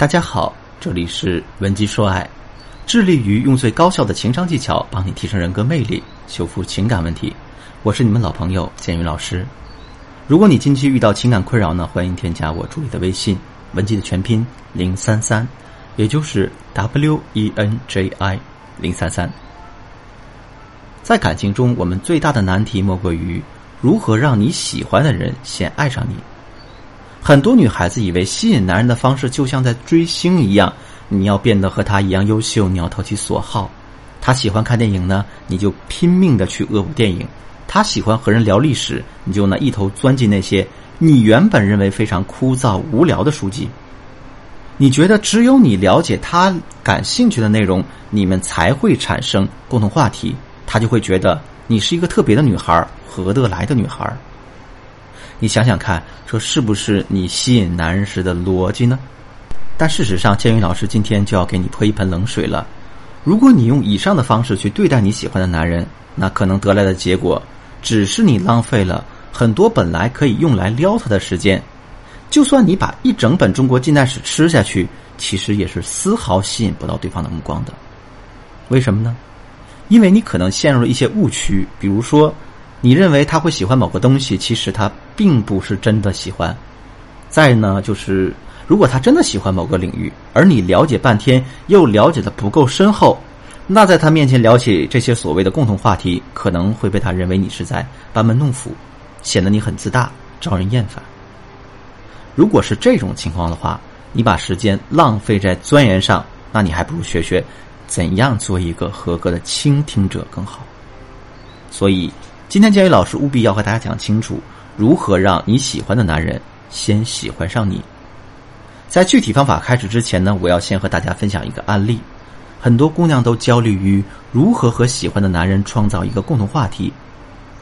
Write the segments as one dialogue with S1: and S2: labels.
S1: 大家好，这里是文姬说爱，致力于用最高效的情商技巧帮你提升人格魅力，修复情感问题。我是你们老朋友建宇老师。如果你近期遇到情感困扰呢，欢迎添加我助理的微信文姬的全拼零三三，也就是 W E N J I 零三三。在感情中，我们最大的难题莫过于如何让你喜欢的人先爱上你。很多女孩子以为吸引男人的方式就像在追星一样，你要变得和他一样优秀，你要投其所好。他喜欢看电影呢，你就拼命的去恶补电影；他喜欢和人聊历史，你就呢一头钻进那些你原本认为非常枯燥无聊的书籍。你觉得只有你了解他感兴趣的内容，你们才会产生共同话题，他就会觉得你是一个特别的女孩，合得来的女孩。你想想看，这是不是你吸引男人时的逻辑呢？但事实上，建宇老师今天就要给你泼一盆冷水了。如果你用以上的方式去对待你喜欢的男人，那可能得来的结果，只是你浪费了很多本来可以用来撩他的时间。就算你把一整本中国近代史吃下去，其实也是丝毫吸引不到对方的目光的。为什么呢？因为你可能陷入了一些误区，比如说。你认为他会喜欢某个东西，其实他并不是真的喜欢。再呢，就是如果他真的喜欢某个领域，而你了解半天又了解的不够深厚，那在他面前聊起这些所谓的共同话题，可能会被他认为你是在班门弄斧，显得你很自大，招人厌烦。如果是这种情况的话，你把时间浪费在钻研上，那你还不如学学怎样做一个合格的倾听者更好。所以。今天，建宇老师务必要和大家讲清楚，如何让你喜欢的男人先喜欢上你。在具体方法开始之前呢，我要先和大家分享一个案例。很多姑娘都焦虑于如何和喜欢的男人创造一个共同话题，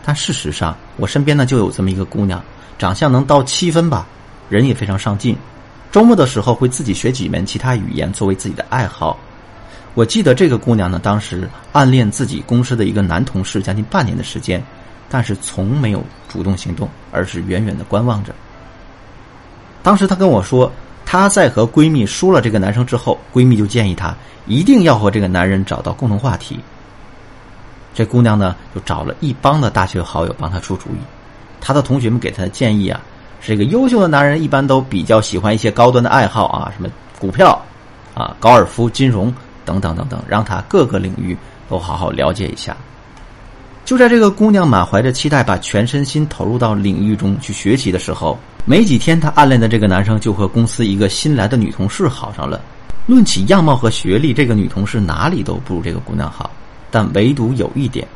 S1: 但事实上，我身边呢就有这么一个姑娘，长相能到七分吧，人也非常上进，周末的时候会自己学几门其他语言作为自己的爱好。我记得这个姑娘呢，当时暗恋自己公司的一个男同事将近半年的时间。但是从没有主动行动，而是远远的观望着。当时她跟我说，她在和闺蜜说了这个男生之后，闺蜜就建议她一定要和这个男人找到共同话题。这姑娘呢，就找了一帮的大学好友帮她出主意。她的同学们给她的建议啊，这个优秀的男人一般都比较喜欢一些高端的爱好啊，什么股票啊、高尔夫、金融等等等等，让她各个领域都好好了解一下。就在这个姑娘满怀着期待，把全身心投入到领域中去学习的时候，没几天，她暗恋的这个男生就和公司一个新来的女同事好上了。论起样貌和学历，这个女同事哪里都不如这个姑娘好，但唯独有一点，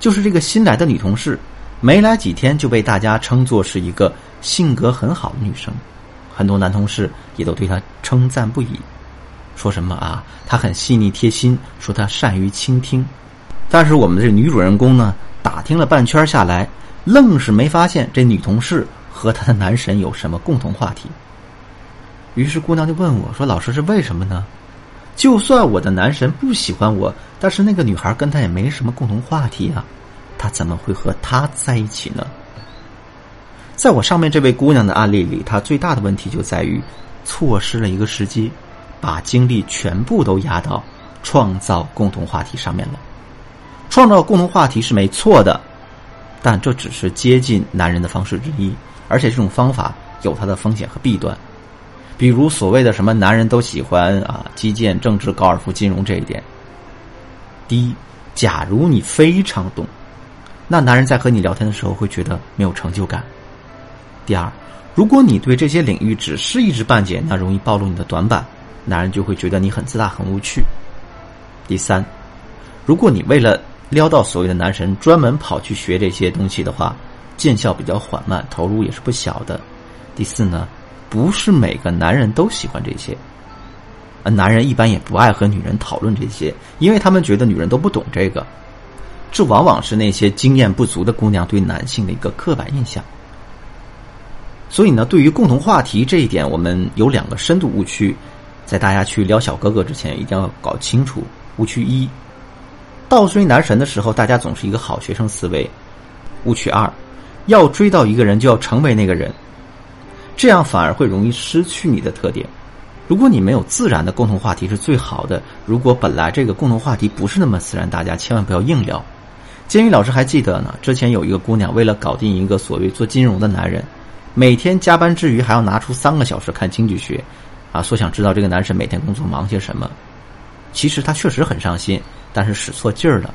S1: 就是这个新来的女同事没来几天就被大家称作是一个性格很好的女生，很多男同事也都对她称赞不已，说什么啊，她很细腻贴心，说她善于倾听。但是我们的这女主人公呢，打听了半圈下来，愣是没发现这女同事和她的男神有什么共同话题。于是姑娘就问我说：“老师是为什么呢？就算我的男神不喜欢我，但是那个女孩跟他也没什么共同话题啊，他怎么会和他在一起呢？”在我上面这位姑娘的案例里，她最大的问题就在于错失了一个时机，把精力全部都压到创造共同话题上面了。创造共同话题是没错的，但这只是接近男人的方式之一，而且这种方法有它的风险和弊端。比如所谓的什么男人都喜欢啊基建、政治、高尔夫、金融这一点。第一，假如你非常懂，那男人在和你聊天的时候会觉得没有成就感。第二，如果你对这些领域只是一知半解，那容易暴露你的短板，男人就会觉得你很自大、很无趣。第三，如果你为了撩到所谓的男神，专门跑去学这些东西的话，见效比较缓慢，投入也是不小的。第四呢，不是每个男人都喜欢这些，男人一般也不爱和女人讨论这些，因为他们觉得女人都不懂这个。这往往是那些经验不足的姑娘对男性的一个刻板印象。所以呢，对于共同话题这一点，我们有两个深度误区，在大家去撩小哥哥之前，一定要搞清楚。误区一。倒追男神的时候，大家总是一个好学生思维。误区二，要追到一个人就要成为那个人，这样反而会容易失去你的特点。如果你没有自然的共同话题是最好的。如果本来这个共同话题不是那么自然，大家千万不要硬聊。监狱老师还记得呢，之前有一个姑娘为了搞定一个所谓做金融的男人，每天加班之余还要拿出三个小时看经济学，啊，说想知道这个男神每天工作忙些什么。其实他确实很上心，但是使错劲儿了。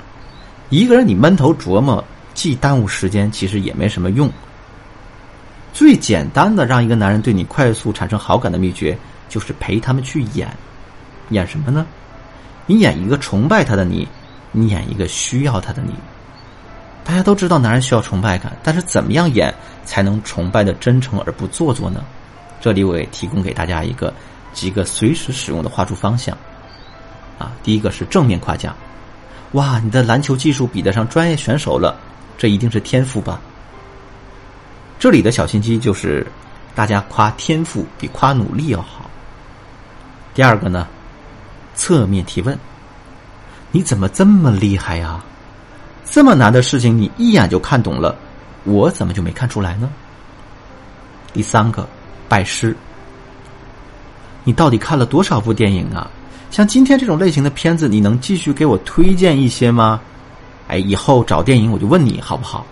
S1: 一个人你闷头琢磨，既耽误时间，其实也没什么用。最简单的让一个男人对你快速产生好感的秘诀，就是陪他们去演。演什么呢？你演一个崇拜他的你，你演一个需要他的你。大家都知道男人需要崇拜感，但是怎么样演才能崇拜的真诚而不做作呢？这里我也提供给大家一个几个随时使用的话术方向。啊，第一个是正面夸奖，哇，你的篮球技术比得上专业选手了，这一定是天赋吧？这里的小心机就是，大家夸天赋比夸努力要好。第二个呢，侧面提问，你怎么这么厉害呀？这么难的事情你一眼就看懂了，我怎么就没看出来呢？第三个，拜师，你到底看了多少部电影啊？像今天这种类型的片子，你能继续给我推荐一些吗？哎，以后找电影我就问你好不好？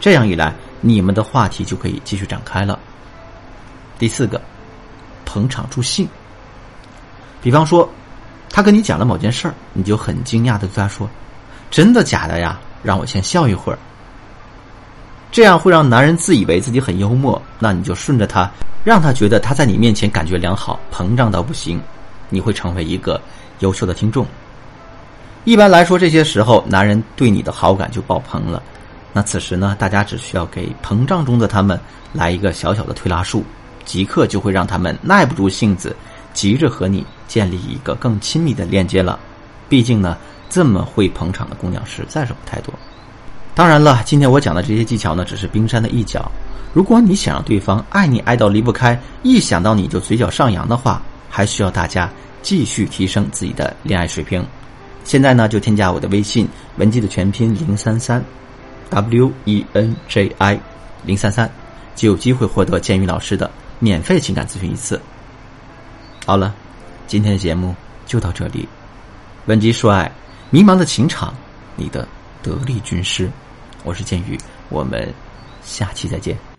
S1: 这样一来，你们的话题就可以继续展开了。第四个，捧场助兴。比方说，他跟你讲了某件事儿，你就很惊讶的对他说：“真的假的呀？让我先笑一会儿。”这样会让男人自以为自己很幽默，那你就顺着他，让他觉得他在你面前感觉良好，膨胀到不行。你会成为一个优秀的听众。一般来说，这些时候男人对你的好感就爆棚了。那此时呢，大家只需要给膨胀中的他们来一个小小的推拉术，即刻就会让他们耐不住性子，急着和你建立一个更亲密的链接了。毕竟呢，这么会捧场的姑娘实在是不太多。当然了，今天我讲的这些技巧呢，只是冰山的一角。如果你想让对方爱你爱到离不开，一想到你就嘴角上扬的话，还需要大家继续提升自己的恋爱水平。现在呢，就添加我的微信文姬的全拼零三三，W E N J I 零三三，就有机会获得建宇老师的免费情感咨询一次。好了，今天的节目就到这里。文姬说爱，迷茫的情场，你的得力军师，我是建宇，我们下期再见。